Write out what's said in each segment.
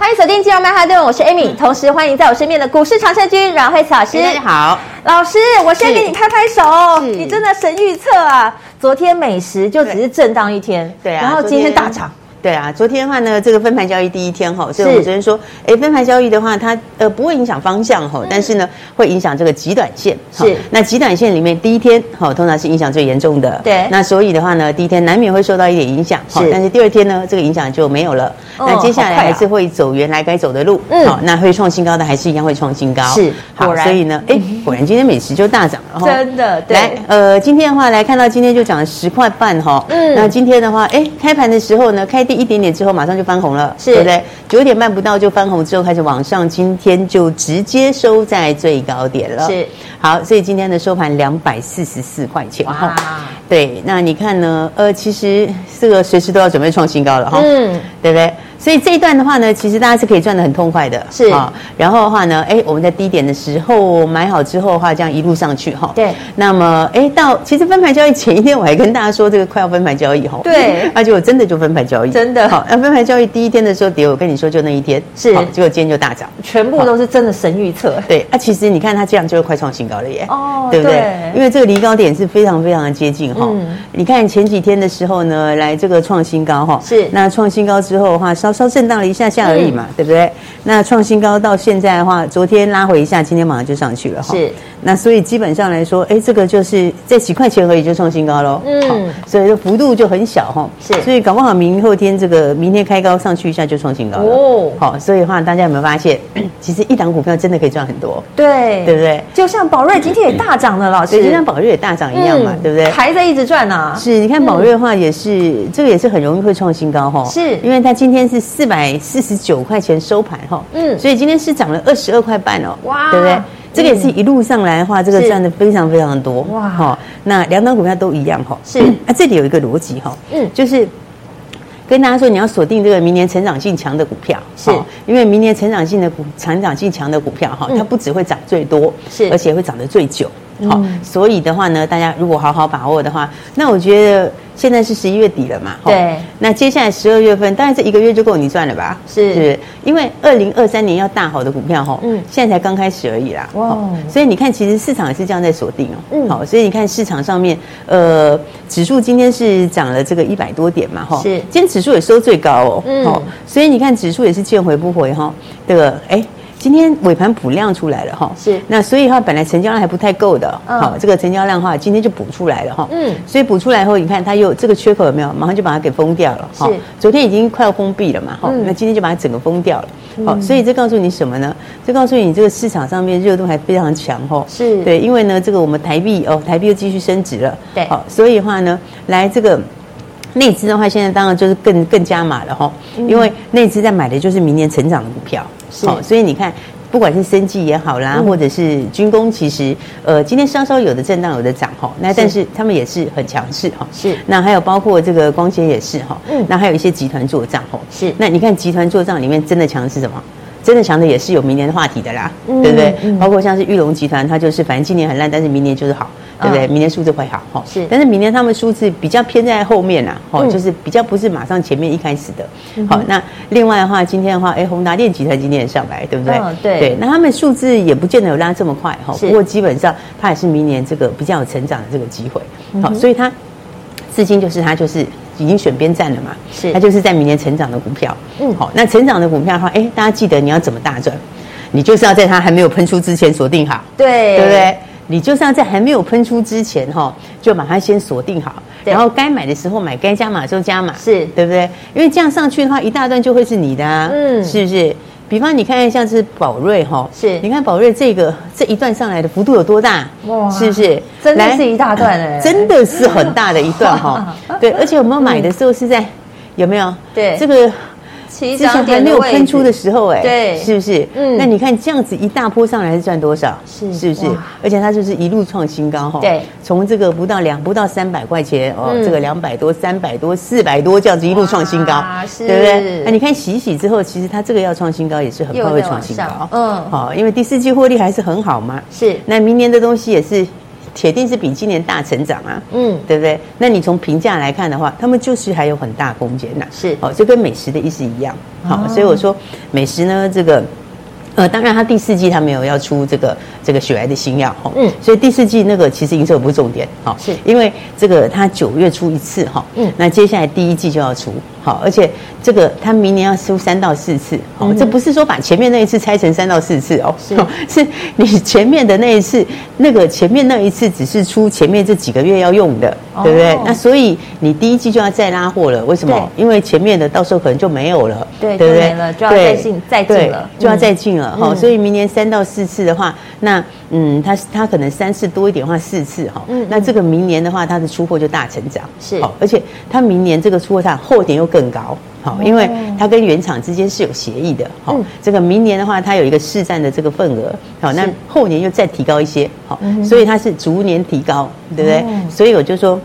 欢迎锁定金融曼哈顿，我是 Amy，同时欢迎在我身边的股市常胜军阮慧慈老师。大家好，老师，我先给你拍拍手，你真的神预测啊！昨天美食就只是震荡一天，对啊，然后今天大涨。对啊，昨天的话呢，这个分盘交易第一天哈，所以我们昨天说，哎，分盘交易的话，它呃不会影响方向哈，但是呢会影响这个极短线。是，那极短线里面第一天哈，通常是影响最严重的。对，那所以的话呢，第一天难免会受到一点影响。是，但是第二天呢，这个影响就没有了。那接下来还是会走原来该走的路。嗯，好，那会创新高的还是一样会创新高。是，好，所以呢，哎，果然今天美食就大涨了。真的，对。来，呃，今天的话来看到今天就涨了十块半哈。嗯，那今天的话，哎，开盘的时候呢，开。一点点之后马上就翻红了，是对不对？九点半不到就翻红，之后开始往上，今天就直接收在最高点了。是好，所以今天的收盘两百四十四块钱。哇，对，那你看呢？呃，其实这个随时都要准备创新高了哈。嗯，对不对？所以这一段的话呢，其实大家是可以赚得很痛快的，是啊。然后的话呢，哎，我们在低点的时候买好之后的话，这样一路上去哈。对。那么，哎，到其实分盘交易前一天，我还跟大家说这个快要分盘交易哈。对。而且我真的就分盘交易，真的。好，那分盘交易第一天的时候跌，我跟你说就那一天是，结果今天就大涨，全部都是真的神预测。对。啊，其实你看它这样就是快创新高了耶。哦。对不对？因为这个离高点是非常非常的接近哈。嗯。你看前几天的时候呢，来这个创新高哈。是。那创新高之后的话，稍稍震荡了一下下而已嘛，嗯、对不对？那创新高到现在的话，昨天拉回一下，今天马上就上去了哈。是。那所以基本上来说，哎，这个就是在几块钱而已就创新高喽。嗯。所以这幅度就很小哈。是。所以搞不好明后天这个明天开高上去一下就创新高了。哦。好，所以的话大家有没有发现，其实一档股票真的可以赚很多。对。对不对？就像宝瑞今天也大涨了，老师。就像宝瑞也大涨一样嘛，嗯、对不对？还在一直赚呢、啊。是，你看宝瑞的话也是，嗯、这个也是很容易会创新高哈。是。因为它今天是四百。百四十九块钱收盘哈，嗯，所以今天是涨了二十二块半哦，哇，对不对？这个也是一路上来的话，这个赚的非常非常多，哇，哈，那两档股票都一样哈，是，啊，这里有一个逻辑哈，嗯，就是跟大家说，你要锁定这个明年成长性强的股票，是。因为明年成长性的股，成长性强的股票哈，它不只会涨最多，是，而且会涨得最久。好，所以的话呢，大家如果好好把握的话，那我觉得现在是十一月底了嘛，对，那接下来十二月份，大概这一个月就够你赚了吧？是，是，因为二零二三年要大好的股票哈，嗯，现在才刚开始而已啦，哇，所以你看，其实市场也是这样在锁定哦，嗯，好，所以你看市场上面，呃，指数今天是涨了这个一百多点嘛，哈，是，今天指数也收最高哦，嗯，好，所以你看指数也是见回不回哈，这个，哎。今天尾盘补量出来了哈，是。那所以它本来成交量还不太够的，好，这个成交量的话今天就补出来了哈，嗯，所以补出来后，你看它又这个缺口有没有？马上就把它给封掉了，哈，昨天已经快要封闭了嘛，哈，那今天就把它整个封掉了，好，所以这告诉你什么呢？这告诉你这个市场上面热度还非常强哈，是。对，因为呢这个我们台币哦，台币又继续升值了，对，好，所以的话呢，来这个。内资的话，现在当然就是更更加码了哈，因为内资在买的就是明年成长的股票，好，所以你看，不管是生技也好啦，或者是军工，其实呃今天稍稍有的震荡，有的涨哈，那但是他们也是很强势哈，是，那还有包括这个光纤也是哈，嗯，那还有一些集团做账哈，是，那你看集团做账里面真的强的是什么？真的强的也是有明年的话题的啦，对不对？包括像是裕隆集团，它就是反正今年很烂，但是明年就是好。对不对？明年数字会好哈，是。但是明年他们数字比较偏在后面呐，哈，就是比较不是马上前面一开始的。好，那另外的话，今天的话，哎，宏达电集团今天也上来，对不对？对。对，那他们数字也不见得有拉这么快哈，不过基本上它也是明年这个比较有成长的这个机会。好，所以它至今就是它就是已经选边站了嘛，是。它就是在明年成长的股票。嗯。好，那成长的股票的话，哎，大家记得你要怎么大赚？你就是要在它还没有喷出之前锁定好，对，对不对？你就是要在还没有喷出之前哈，就把它先锁定好，然后该买的时候买，该加码的时候加码，是对不对？因为这样上去的话，一大段就会是你的啊，嗯，是不是？比方你看看像是宝瑞哈，是，你看宝瑞这个这一段上来的幅度有多大？哇，是不是？真的是一大段哎，真的是很大的一段哈。对，而且我们买的时候是在有没有？对，这个。起之前还没有喷出的时候，哎，对，是不是？嗯，那你看这样子一大波上来是赚多少？是是不是？而且它就是一路创新高哈，对，从这个不到两不到三百块钱哦，这个两百多、三百多、四百多这样子一路创新高，对不对？那你看洗洗之后，其实它这个要创新高也是很快会创新高，嗯，好，因为第四季获利还是很好嘛，是。那明年的东西也是。铁定是比今年大成长啊，嗯，对不对？那你从评价来看的话，他们就是还有很大空间呐，是。哦，就跟美食的意思一样，好，所以我说美食呢，这个。呃，当然，它第四季它没有要出这个这个血癌的新药哈，嗯，所以第四季那个其实营收不是重点，好，是。因为这个它九月出一次哈，嗯，那接下来第一季就要出，好，而且这个他明年要出三到四次，好，这不是说把前面那一次拆成三到四次哦，是，是你前面的那一次，那个前面那一次只是出前面这几个月要用的，对不对？那所以你第一季就要再拉货了，为什么？因为前面的到时候可能就没有了，对，对不对？就要再进再进了，就要再进了。好，所以明年三到四次的话，那嗯，它它可能三次多一点的话，四次哈。嗯，那这个明年的话，它的出货就大成长。是，而且它明年这个出货它后年又更高。好，因为它跟原厂之间是有协议的。好，这个明年的话，它有一个市占的这个份额。好，那后年又再提高一些。好，所以它是逐年提高，对不对？所以我就说。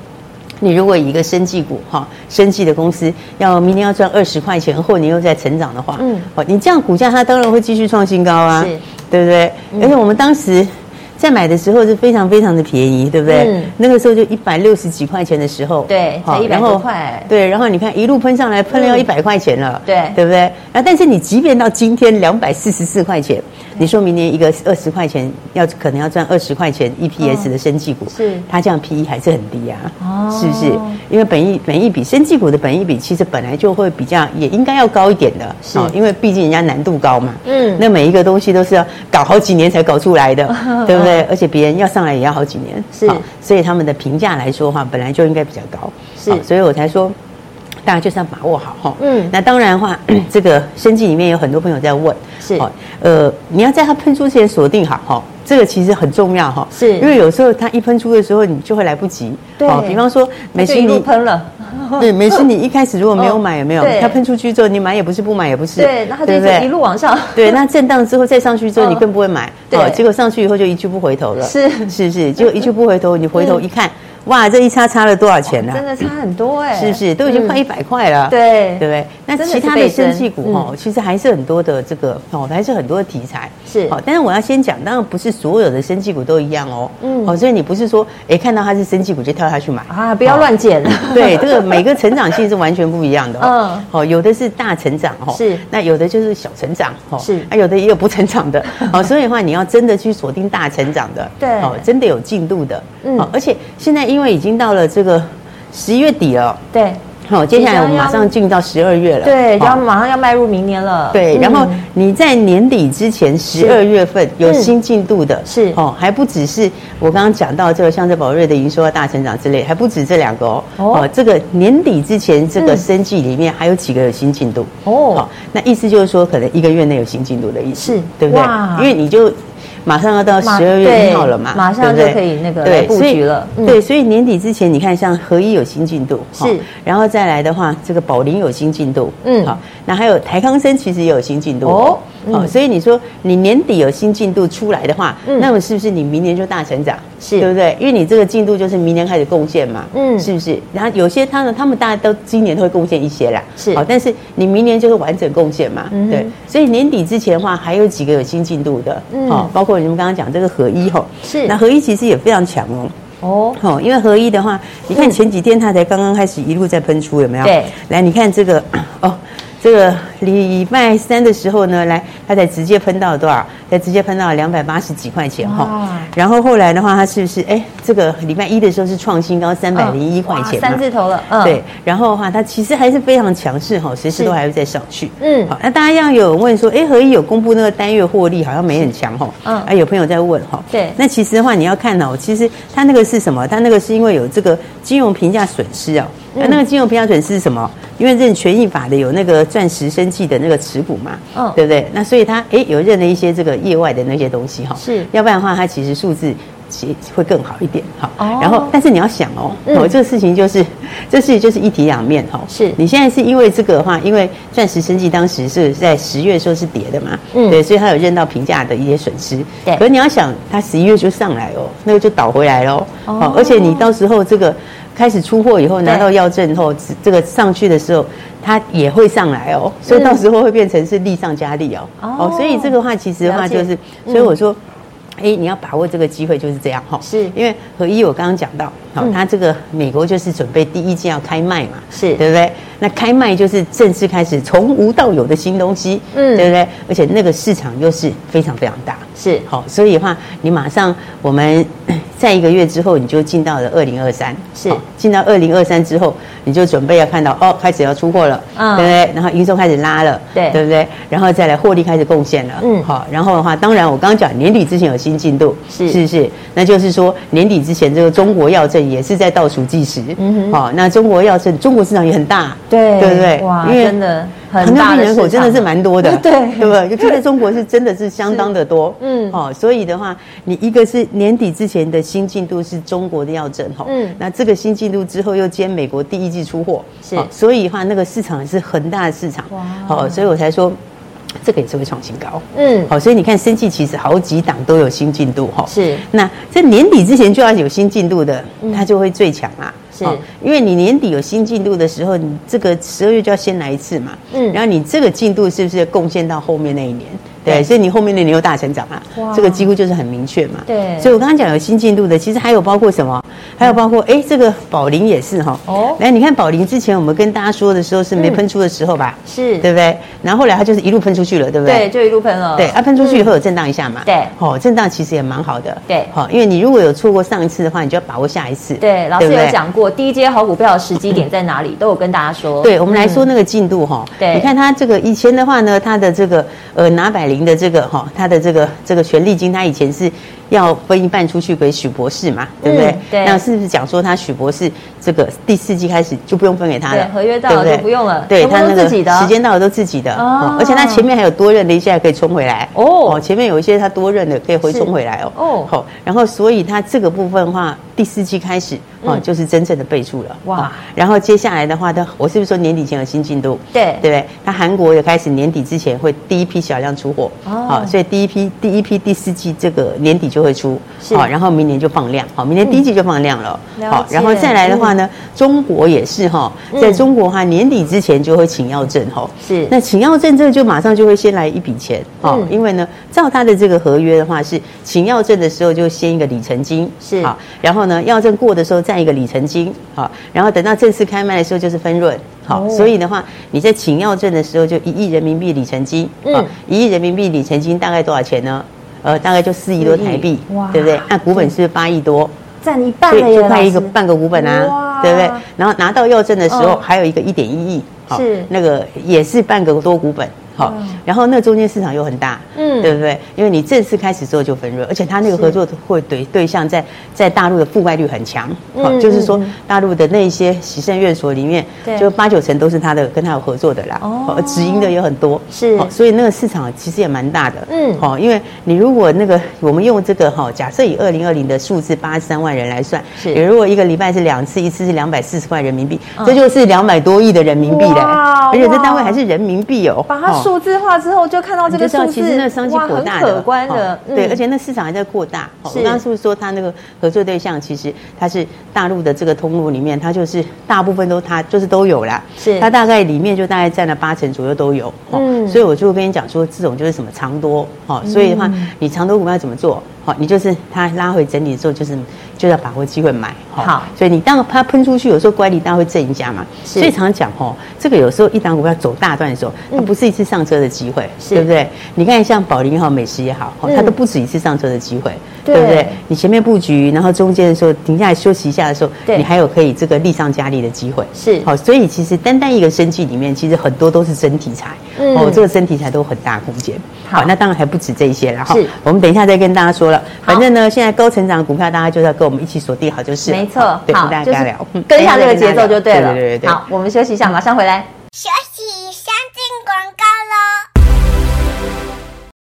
你如果以一个生技股哈，生技的公司要明年要赚二十块钱，后年又在成长的话，嗯，哦，你这样股价它当然会继续创新高啊，是，对不对？嗯、而且我们当时在买的时候是非常非常的便宜，对不对？嗯，那个时候就一百六十几块钱的时候，对，才一百多块，对，然后你看一路喷上来，喷了要一百块钱了，对，对不对？啊，但是你即便到今天两百四十四块钱。你说明年一个二十块钱要可能要赚二十块钱 EPS 的生技股，是它这样 PE 还是很低啊？哦，是不是？因为本益本益比生技股的本益比其实本来就会比较也应该要高一点的，是，因为毕竟人家难度高嘛。嗯，那每一个东西都是要搞好几年才搞出来的，对不对？而且别人要上来也要好几年，是，所以他们的评价来说的话，本来就应该比较高，是，所以我才说。大家就是要把握好哈，嗯，那当然的话，这个生技里面有很多朋友在问，是，呃，你要在它喷出之前锁定好哈，这个其实很重要哈，是，因为有时候它一喷出的时候，你就会来不及，对，比方说美心你喷了，对，美心你一开始如果没有买，有没有？它喷出去之后，你买也不是，不买也不是，对，那它就一路往上，对，那震荡之后再上去之后，你更不会买，对，结果上去以后就一去不回头了，是，是是，结果一去不回头，你回头一看。哇，这一差差了多少钱呢？真的差很多哎，是不是都已经快一百块了？对，对不对？那其他的生技股哦，其实还是很多的这个哦，还是很多的题材是。好，但是我要先讲，当然不是所有的生技股都一样哦。嗯，哦，所以你不是说哎看到它是生技股就跳下去买啊，不要乱捡。对，这个每个成长性是完全不一样的。嗯，好，有的是大成长哦，是。那有的就是小成长哦，是。啊，有的也有不成长的。哦，所以的话你要真的去锁定大成长的，对，哦，真的有进度的。嗯，而且现在因为已经到了这个十一月底了，对，好，接下来我们马上进到十二月了，对，要马上要迈入明年了，对。然后你在年底之前十二月份有新进度的，是。哦，还不只是我刚刚讲到这个，像这宝瑞的营收要大成长之类，还不止这两个哦，哦，这个年底之前这个生计里面还有几个有新进度。哦，好，那意思就是说可能一个月内有新进度的意思，是。对不对？因为你就。马上要到十二月一号了嘛，马上就可以那个来布局了。对，所以年底之前，你看像合一有新进度，是，然后再来的话，这个宝林有新进度，嗯，好，那还有台康生其实也有新进度哦。哦，所以你说你年底有新进度出来的话，那么是不是你明年就大成长？是，对不对？因为你这个进度就是明年开始贡献嘛，嗯，是不是？然后有些他呢，他们大家都今年都会贡献一些啦，是，好，但是你明年就是完整贡献嘛，嗯对。所以年底之前的话，还有几个有新进度的，嗯好，包括你们刚刚讲这个合一吼，是，那合一其实也非常强哦，哦，好，因为合一的话，你看前几天它才刚刚开始一路在喷出，有没有？对，来你看这个哦。这个礼拜三的时候呢，来，它才直接喷到多少？才直接喷到了两百八十几块钱哈。然后后来的话，它是不是哎，这个礼拜一的时候是创新高三百零一块钱，三字头了。嗯，对。然后的话，它其实还是非常强势哈，随时都还会再上去。嗯，好。那大家要有问说，哎，合一有公布那个单月获利，好像没很强哈。嗯。啊，有朋友在问哈。对。那其实的话，你要看哦，其实它那个是什么？它那个是因为有这个金融评价损失啊。那那个金融评价损失是什么？因为认权益法的有那个钻石生计的那个持股嘛，嗯，对不对？那所以他哎有认了一些这个业外的那些东西哈，是，要不然的话它其实数字会更好一点，好。然后，但是你要想哦，哦，这个事情就是，这事情就是一体两面哈。是你现在是因为这个的话，因为钻石生技当时是在十月时候是跌的嘛，嗯，对，所以它有认到评价的一些损失。对，可是你要想，它十一月就上来哦，那个就倒回来喽。哦，而且你到时候这个开始出货以后，拿到药证后，这个上去的时候，它也会上来哦，所以到时候会变成是利上加利哦。哦，所以这个话其实的话就是，所以我说。哎，你要把握这个机会，就是这样哈。是，因为合一我刚刚讲到，好，它这个美国就是准备第一季要开卖嘛，是。对不对？那开卖就是正式开始从无到有的新东西，嗯，对不对？而且那个市场又是非常非常大，是。好，所以的话，你马上我们在一个月之后，你就进到了二零二三，是。进到二零二三之后，你就准备要看到哦，开始要出货了，嗯，对不对？然后营收开始拉了，对，对不对？然后再来获利开始贡献了，嗯，好，然后的话，当然我刚刚讲年底之前有新进度，是。是是，那就是说年底之前这个中国药证也是在倒数计时，嗯哼，好，那中国药证中国市场也很大。对对不对？哇，因为真的糖尿病人口真的是蛮多的，对。对不对？就在中国是真的是相当的多，嗯，哦，所以的话，你一个是年底之前的新进度是中国的药证，哈，嗯，那这个新进度之后又兼美国第一季出货，是，所以的话那个市场是很大的市场，哇，好，所以我才说这个也是会创新高，嗯，好，所以你看生技其实好几档都有新进度，哈，是，那在年底之前就要有新进度的，它就会最强啊。是，因为你年底有新进度的时候，你这个十二月就要先来一次嘛，嗯，然后你这个进度是不是贡献到后面那一年？对，所以你后面的你又大成长啊，哇，这个几乎就是很明确嘛。对，所以我刚刚讲有新进度的，其实还有包括什么？还有包括哎，这个宝林也是哈。哦，来，你看宝林之前我们跟大家说的时候是没喷出的时候吧？是，对不对？然后后来它就是一路喷出去了，对不对？对，就一路喷了。对，它喷出去以后有震荡一下嘛？对，哦，震荡其实也蛮好的。对，好，因为你如果有错过上一次的话，你就要把握下一次。对，老师有讲过低阶好股票的时机点在哪里，都有跟大家说。对，我们来说那个进度哈。对，你看它这个以前的话呢，它的这个呃拿百灵的这个哈，他的这个这个权利金，他以前是要分一半出去给许博士嘛，对不对？对。那是不是讲说他许博士这个第四季开始就不用分给他了？合约到了就不用了。对，他那个时间到了都自己的哦，而且他前面还有多任的，一下可以冲回来哦。前面有一些他多任的可以回冲回来哦。哦。好，然后所以他这个部分的话，第四季开始哦，就是真正的备注了哇。然后接下来的话，他我是不是说年底前有新进度？对，对不对？他韩国也开始年底之前会第一批小量出货哦。好，所以第一批第一批第四季这个年底就会出，好，然后明年就放量，好，明年第一季就放量了，好，然后再来的话呢，中国也是哈，在中国哈年底之前就会请药证哈，是，那请药证这个就马上就会先来一笔钱，好，因为呢，照他的这个合约的话是请药证的时候就先一个里程金，是，好，然后呢，药证过的时候占一个里程金，好，然后等到正式开卖的时候就是分润，好，所以的话你在请药证的时候就一亿人民币里程金，嗯，一亿人民币里程金大概多少钱呢？呃，大概就四亿多台币，哇，对不对？那股本是八亿多，占一半了，就快一个半个股本啊，哇对不对？然后拿到药证的时候，哦、还有一个一点一亿，是那个也是半个多股本。好，然后那中间市场又很大，嗯，对不对？因为你正式开始之后就分润，而且他那个合作会对对象在在大陆的覆盖率很强，好，就是说大陆的那些洗肾院所里面，就八九成都是他的跟他有合作的啦，哦，直营的也很多，是，所以那个市场其实也蛮大的，嗯，好，因为你如果那个我们用这个哈，假设以二零二零的数字八十三万人来算，是，你如果一个礼拜是两次，一次是两百四十块人民币，这就是两百多亿的人民币嘞，而且这单位还是人民币哦，把它。数字化之后，就看到这个数字，其实那个商机很可观的，对，而且那市场还在扩大。我刚刚是不是说他那个合作对象，其实他是大陆的这个通路里面，他就是大部分都他就是都有啦。是，他大概里面就大概占了八成左右都有。嗯，所以我就跟你讲说，这种就是什么长多，哦，所以的话，你长多股票怎么做？好，你就是它拉回整理的时候，就是就要把握机会买。好，所以你当它喷出去，有时候乖离大会震一下嘛。所以常常讲哦，这个有时候一档股票走大段的时候，它不是一次上车的机会，对不对？你看像宝林也好，美食也好，它都不止一次上车的机会，对不对？你前面布局，然后中间的时候停下来休息一下的时候，你还有可以这个利上加力的机会。是，好，所以其实单单一个生计里面，其实很多都是真题材。嗯哦，这个真题材都有很大空间。好，那当然还不止这些了哈。是，我们等一下再跟大家说了。反正呢，现在高成长的股票，大家就要跟我们一起锁定好就是。没错，对，跟大家聊，跟上这个节奏就对了。对对对。好，我们休息一下，马上回来。休息，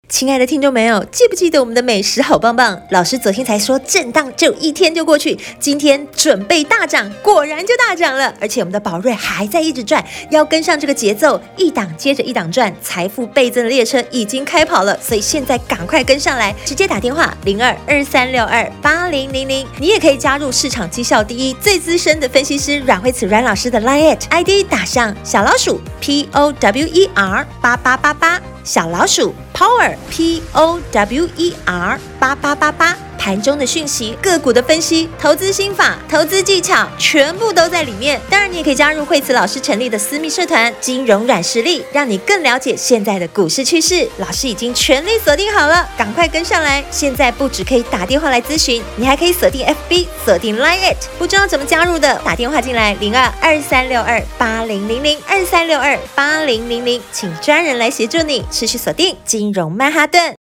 亲爱的听众朋友，记不记得我们的美食好棒棒？老师昨天才说震荡就一天就过去，今天准备大涨，果然就大涨了。而且我们的宝瑞还在一直转，要跟上这个节奏，一档接着一档转，财富倍增的列车已经开跑了。所以现在赶快跟上来，直接打电话零二二三六二八零零零，你也可以加入市场绩效第一、最资深的分析师阮慧慈阮老师的 Line ID 打上小老鼠 P O W E R 八八八八。小老鼠 Power P O W E R 八八八八。盘中的讯息、个股的分析、投资心法、投资技巧，全部都在里面。当然，你也可以加入惠慈老师成立的私密社团“金融软实力”，让你更了解现在的股市趋势。老师已经全力锁定好了，赶快跟上来！现在不止可以打电话来咨询，你还可以锁定 FB、锁定 Line。不知道怎么加入的，打电话进来零二二三六二八零零零二三六二八零零零，请专人来协助你。持续锁定金融曼哈顿。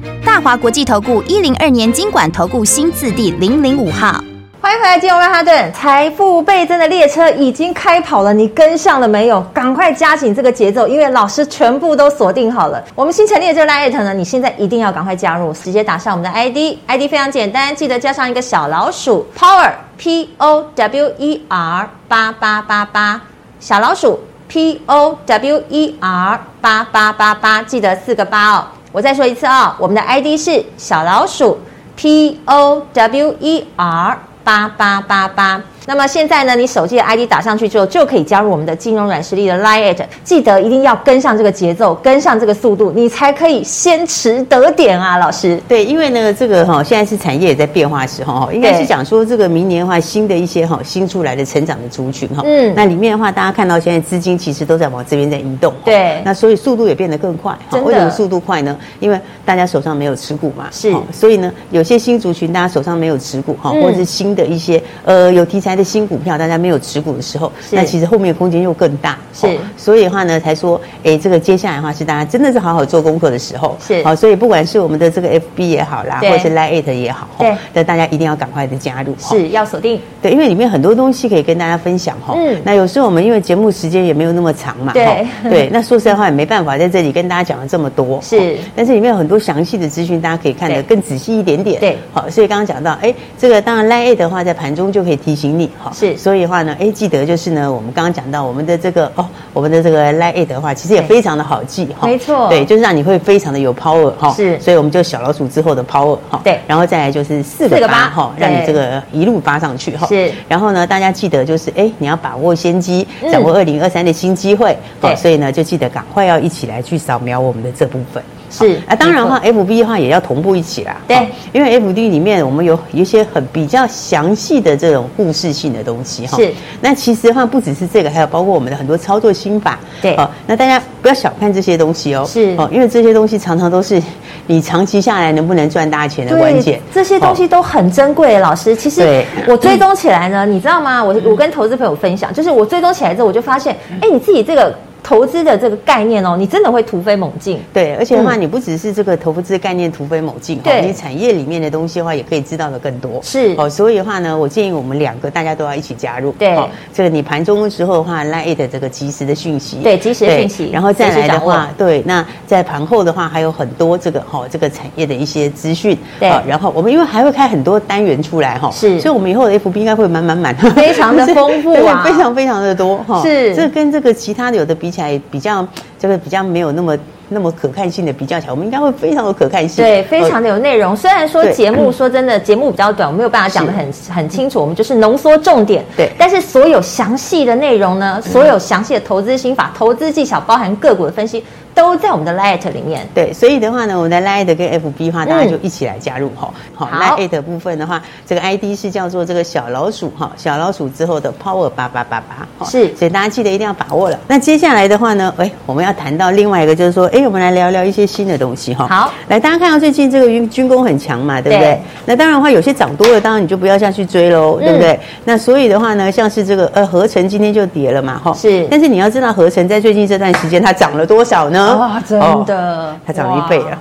大华国际投顾一零二年金管投顾新字第零零五号。欢迎回来，金融曼哈顿，财富倍增的列车已经开跑了，你跟上了没有？赶快加紧这个节奏，因为老师全部都锁定好了。我们新成立的这个 Line 呢，你现在一定要赶快加入，直接打上我们的 ID，ID 非常简单，记得加上一个小老鼠 Power P O W E R 八八八八，小老鼠 P O W E R 八八八八，记得四个八哦。我再说一次啊、我们的 ID 是小老鼠 P O W E R。八八八八，那么现在呢？你手机的 ID 打上去之后，就可以加入我们的金融软实力的 Line。记得一定要跟上这个节奏，跟上这个速度，你才可以先持得点啊！老师，对，因为呢，这个哈，现在是产业也在变化的时候哈，应该是讲说这个明年的话，新的一些哈新出来的成长的族群哈，嗯，那里面的话，大家看到现在资金其实都在往这边在移动，对，那所以速度也变得更快。真的，为什么速度快呢？因为大家手上没有持股嘛，是，所以呢，有些新族群大家手上没有持股哈，或者是新的一些呃有题材的新股票，大家没有持股的时候，那其实后面的空间又更大。是，所以的话呢，才说，哎，这个接下来的话是大家真的是好好做功课的时候。是，好，所以不管是我们的这个 FB 也好啦，或者是 Line 也好，对，那大家一定要赶快的加入，是要锁定。对，因为里面很多东西可以跟大家分享哈。嗯，那有时候我们因为节目时间也没有那么长嘛，对，对，那说实在话也没办法在这里跟大家讲了这么多。是，但是里面有很多详细的资讯，大家可以看得更仔细一点点。对，好，所以刚刚讲到，哎，这个当然 Line 的话，在盘中就可以提醒你哈。是，所以的话呢，哎，记得就是呢，我们刚刚讲到我们的这个哦，我们的这个 Line 的话，其实也非常的好记哈。没错，对，就是让你会非常的有 power 哈。是，所以我们就小老鼠之后的 power 哈。对，然后再来就是四个八哈，让你这个一路发上去哈。是，然后呢，大家记得就是哎，你要把握先机，掌握二零二三的新机会。对，所以呢，就记得赶快要一起来去扫描我们的这部分。是啊，当然的话，FB 的话也要同步一起啦。对，因为 FB 里面我们有一些很比较详细的这种故事性的东西哈。是，那其实的话不只是这个，还有包括我们的很多操作心法。对，好，那大家不要小看这些东西哦。是，哦，因为这些东西常常都是你长期下来能不能赚大钱的关键。这些东西都很珍贵，老师。其实我追踪起来呢，你知道吗？我我跟投资朋友分享，就是我追踪起来之后，我就发现，哎，你自己这个。投资的这个概念哦，你真的会突飞猛进。对，而且的话，你不只是这个投资的概念突飞猛进，对，你产业里面的东西的话，也可以知道的更多。是。哦，所以的话呢，我建议我们两个大家都要一起加入。对，这个你盘中的时候的话，LINE 的这个及时的讯息，对，及时的讯息，然后再来的话，对，那在盘后的话，还有很多这个哈，这个产业的一些资讯。对，然后我们因为还会开很多单元出来哈，是，所以我们以后的 FB 应该会满满满，非常的丰富啊，非常非常的多哈。是，这跟这个其他的有的比起来比较。这个比较没有那么那么可看性的比较起来，我们应该会非常有可看性，对，非常的有内容。虽然说节目说真的节目比较短，我没有办法讲的很很清楚，我们就是浓缩重点。对，但是所有详细的内容呢，所有详细的投资心法、投资技巧，包含个股的分析。都在我们的 Light 里面，对，所以的话呢，我们的 Light 跟 FB 的话，大家就一起来加入哈。好，Light 的部分的话，这个 ID 是叫做这个小老鼠哈，小老鼠之后的 Power 八八八八，是，所以大家记得一定要把握了。那接下来的话呢，哎，我们要谈到另外一个，就是说，哎，我们来聊聊一些新的东西哈。好，来，大家看到最近这个军军工很强嘛，对不对？那当然的话，有些涨多了，当然你就不要下去追喽，对不对？那所以的话呢，像是这个呃合成今天就跌了嘛，哈，是。但是你要知道，合成在最近这段时间它涨了多少呢？哇，真的，它涨了一倍了。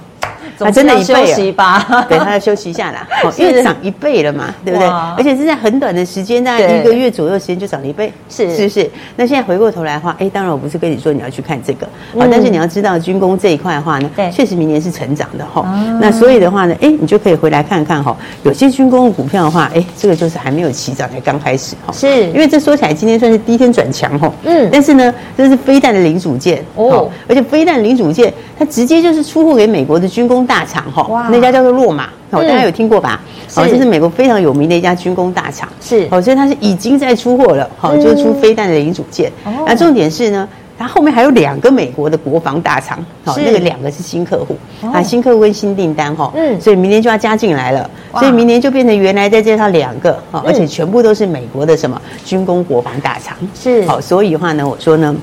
它真的一倍了，对，它要休息一下啦，因为涨一倍了嘛，对不对？而且是在很短的时间，大概一个月左右时间就涨了一倍，是。是不是？那现在回过头来的话，哎，当然我不是跟你说你要去看这个，好，但是你要知道军工这一块的话呢，确实明年是成长的哈。那所以的话呢，哎，你就可以回来看看哈，有些军工的股票的话，哎，这个就是还没有起涨，才刚开始哈。是，因为这说起来今天算是第一天转强哈，嗯，但是呢，这是飞弹的零组件哦，而且飞弹零组件它直接就是出货给美国的军工大厂哈。哇。那家叫做洛马，哦，大家有听过吧？哦，这是美国非常有名的一家军工大厂，是。哦，所以它是已经在出货了，好，就是出飞弹的零组件。那重点是呢，它后面还有两个美国的国防大厂，好，那个两个是新客户啊，新客户跟新订单哈，嗯，所以明年就要加进来了，所以明年就变成原来再介绍两个啊，而且全部都是美国的什么军工国防大厂，是。好，所以的话呢，我说呢。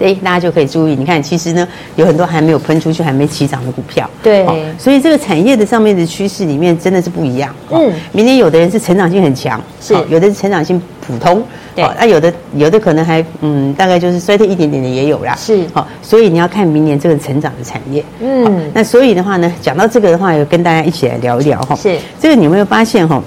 哎，大家就可以注意，你看，其实呢，有很多还没有喷出去、还没起涨的股票。对、哦，所以这个产业的上面的趋势里面真的是不一样。嗯，明年有的人是成长性很强，是、哦、有的是成长性普通。对，那、哦、有的有的可能还嗯，大概就是衰退一点点的也有啦。是，好、哦，所以你要看明年这个成长的产业。嗯、哦，那所以的话呢，讲到这个的话，有跟大家一起来聊一聊哈。是，这个你有没有发现哈？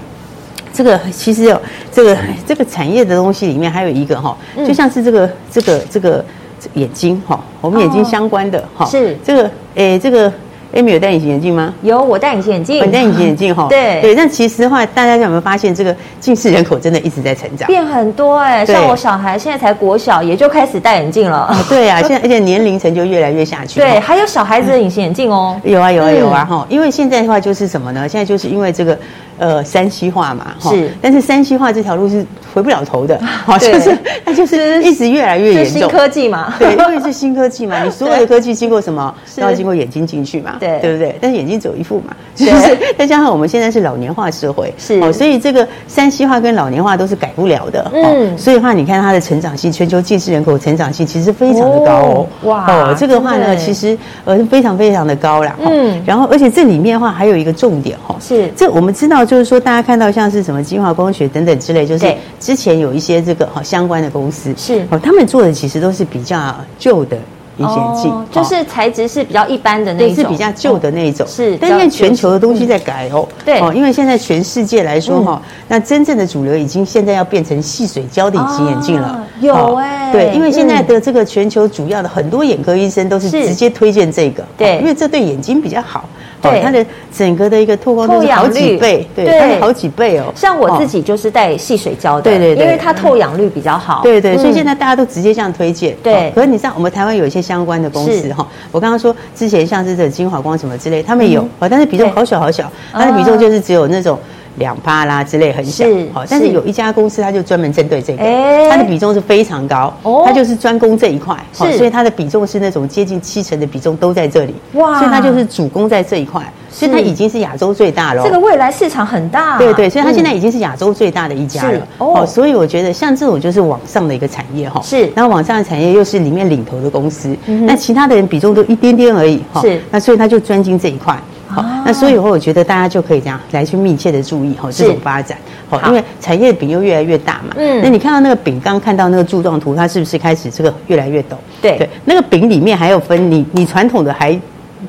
这个其实有这个这个产业的东西里面还有一个哈，就像是这个这个这个。眼睛哈，我们眼睛相关的哈，是这个诶，这个 Amy 有戴隐形眼镜吗？有，我戴隐形眼镜。你戴隐形眼镜哈？对 对。那其实的话，大家有没有发现，这个近视人口真的一直在成长，变很多哎。像我小孩现在才国小，也就开始戴眼镜了。对啊，现在而且年龄层就越来越下去。对，还有小孩子的隐形眼镜哦。有啊有啊有啊哈，因为现在的话就是什么呢？现在就是因为这个。呃，山西化嘛，是，但是山西化这条路是回不了头的，好，就是它就是一直越来越严重。新科技嘛，对，因为是新科技嘛，你所有的科技经过什么，都要经过眼睛进去嘛，对，对不对？但是眼睛只有一副嘛，就是再加上我们现在是老年化社会，是，哦，所以这个山西化跟老年化都是改不了的，嗯，所以的话你看它的成长性，全球近视人口成长性其实非常的高哦，哇，哦，这个话呢，其实呃是非常非常的高了，嗯，然后而且这里面的话还有一个重点哈，是，这我们知道。就是说，大家看到像是什么晶华光学等等之类，就是之前有一些这个哈相关的公司是哦，他们做的其实都是比较旧的隐形眼镜，就是材质是比较一般的那种，是比较旧的那一种。是，但因为全球的东西在改哦，对哦，因为现在全世界来说哈，那真正的主流已经现在要变成细水胶的隐形眼镜了。有哎，对，因为现在的这个全球主要的很多眼科医生都是直接推荐这个，对，因为这对眼睛比较好。对，它的整个的一个透光度是好几倍，对，它是好几倍哦。像我自己就是戴细水胶的，对对对，因为它透氧率比较好。对对，所以现在大家都直接这样推荐。对，可是你知道我们台湾有一些相关的公司哈，我刚刚说之前像是这精华光什么之类，他们有，但是比重好小好小，它的比重就是只有那种两趴啦之类很小，好，但是有一家公司它就专门针对这个，它的比重是非常高，它就是专攻这一块，好，所以它的比重是那种接近七成的比重都在这里，哇，所以它就是主攻在这一块，所以它已经是亚洲最大了，这个未来市场很大，对对，所以它现在已经是亚洲最大的一家了，哦，所以我觉得像这种就是往上的一个产业哈，是，然后往上的产业又是里面领头的公司，那其他的人比重都一点点而已，是，那所以它就专精这一块。好，那所以以后我觉得大家就可以这样来去密切的注意哈这种发展，好，因为产业饼又越来越大嘛。嗯，那你看到那个饼，刚看到那个柱状图，它是不是开始这个越来越陡？对对，那个饼里面还有分你你传统的还。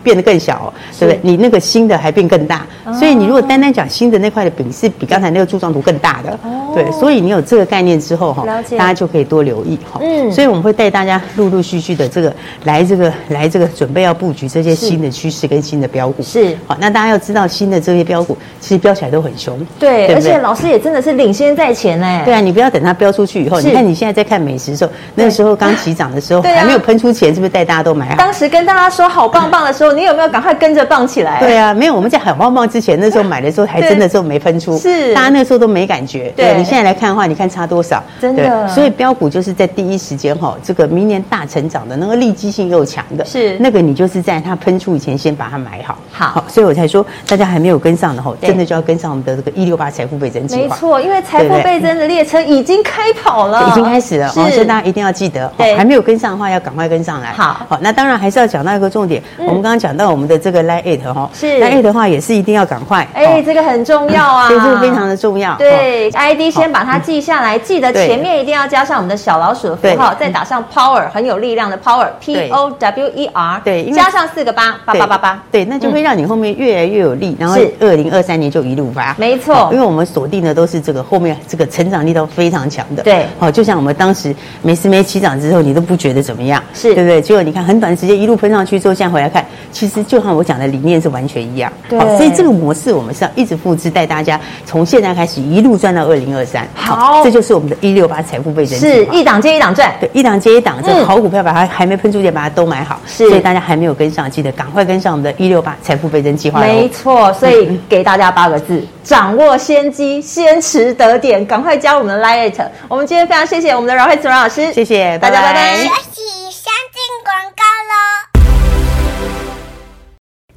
变得更小，哦，对不对？你那个新的还变更大，所以你如果单单讲新的那块的饼是比刚才那个柱状图更大的，对，所以你有这个概念之后哈，大家就可以多留意哈。嗯，所以我们会带大家陆陆续续的这个来这个来这个准备要布局这些新的趋势跟新的标股。是。好，那大家要知道新的这些标股其实标起来都很凶，对，而且老师也真的是领先在前哎，对啊，你不要等它标出去以后，你看你现在在看美食的时候，那个时候刚起涨的时候还没有喷出钱，是不是带大家都买好？当时跟大家说好棒棒的时候。你有没有赶快跟着棒起来？对啊，没有。我们在好棒棒之前，那时候买的时候还真的时候没分出，是大家那时候都没感觉。对，你现在来看的话，你看差多少？真的。所以标股就是在第一时间哈，这个明年大成长的那个利基性又强的，是那个你就是在它喷出以前先把它买好。好，所以我才说大家还没有跟上的哈，真的就要跟上我们的这个一六八财富倍增计划。没错，因为财富倍增的列车已经开跑了，已经开始了。所以大家一定要记得，还没有跟上的话，要赶快跟上来。好，好，那当然还是要讲到一个重点，我们刚刚。讲到我们的这个 LINE@ 哈，是。LINE@ 的话也是一定要赶快，哎，这个很重要啊，这个非常的重要。对，ID 先把它记下来，记得前面一定要加上我们的小老鼠的符号，再打上 Power，很有力量的 Power，P O W E R，对，加上四个八八八八八，对，那就会让你后面越来越有力，然后二零二三年就一路发，没错，因为我们锁定的都是这个后面这个成长力都非常强的，对，好，就像我们当时没事没起涨之后，你都不觉得怎么样，是。对不对？结果你看很短时间一路喷上去之后，现在回来看。其实就像我讲的理念是完全一样，对，所以这个模式我们是要一直复制，带大家从现在开始一路赚到二零二三。好，这就是我们的一六八财富倍增，是一档接一档赚，对，一档接一档，这个好股票把它还没喷出去，把它都买好。是，所以大家还没有跟上，记得赶快跟上我们的一六八财富倍增计划。没错，所以给大家八个字：掌握先机，先持得点，赶快加入我们的 Lite。我们今天非常谢谢我们的饶慧慈阮老师，谢谢大家，拜拜。休息，先进广告喽。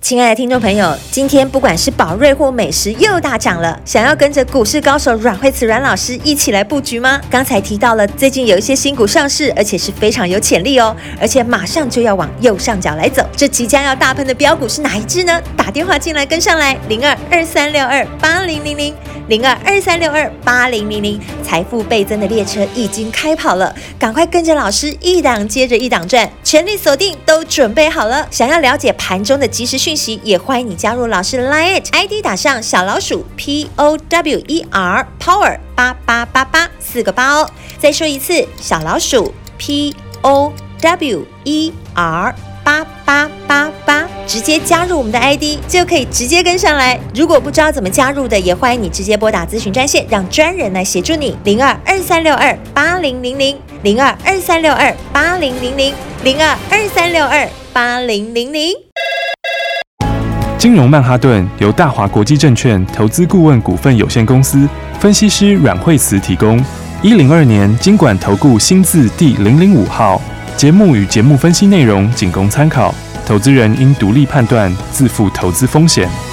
亲爱的听众朋友，今天不管是宝瑞或美食又大涨了，想要跟着股市高手阮慧慈阮老师一起来布局吗？刚才提到了最近有一些新股上市，而且是非常有潜力哦，而且马上就要往右上角来走。这即将要大喷的标股是哪一只呢？打电话进来跟上来，零二二三六二八零零零零二二三六二八零零零，财富倍增的列车已经开跑了，赶快跟着老师一档接着一档转，全力锁定，都准备好了。想要了解盘中的即时讯息，也欢迎你加入老师的 Line ID，打上小老鼠 P O W E R Power 八八八八四个八哦。再说一次，小老鼠 P O W E R 八八八八，直接加入我们的 ID 就可以直接跟上来。如果不知道怎么加入的，也欢迎你直接拨打咨询专线，让专人来协助你。零二二三六二八零零零零二二三六二八零零零零二二三六二八零零零。金融曼哈顿由大华国际证券投资顾问股份有限公司分析师阮慧慈提供。一零二年经管投顾新字第零零五号。节目与节目分析内容仅供参考，投资人应独立判断，自负投资风险。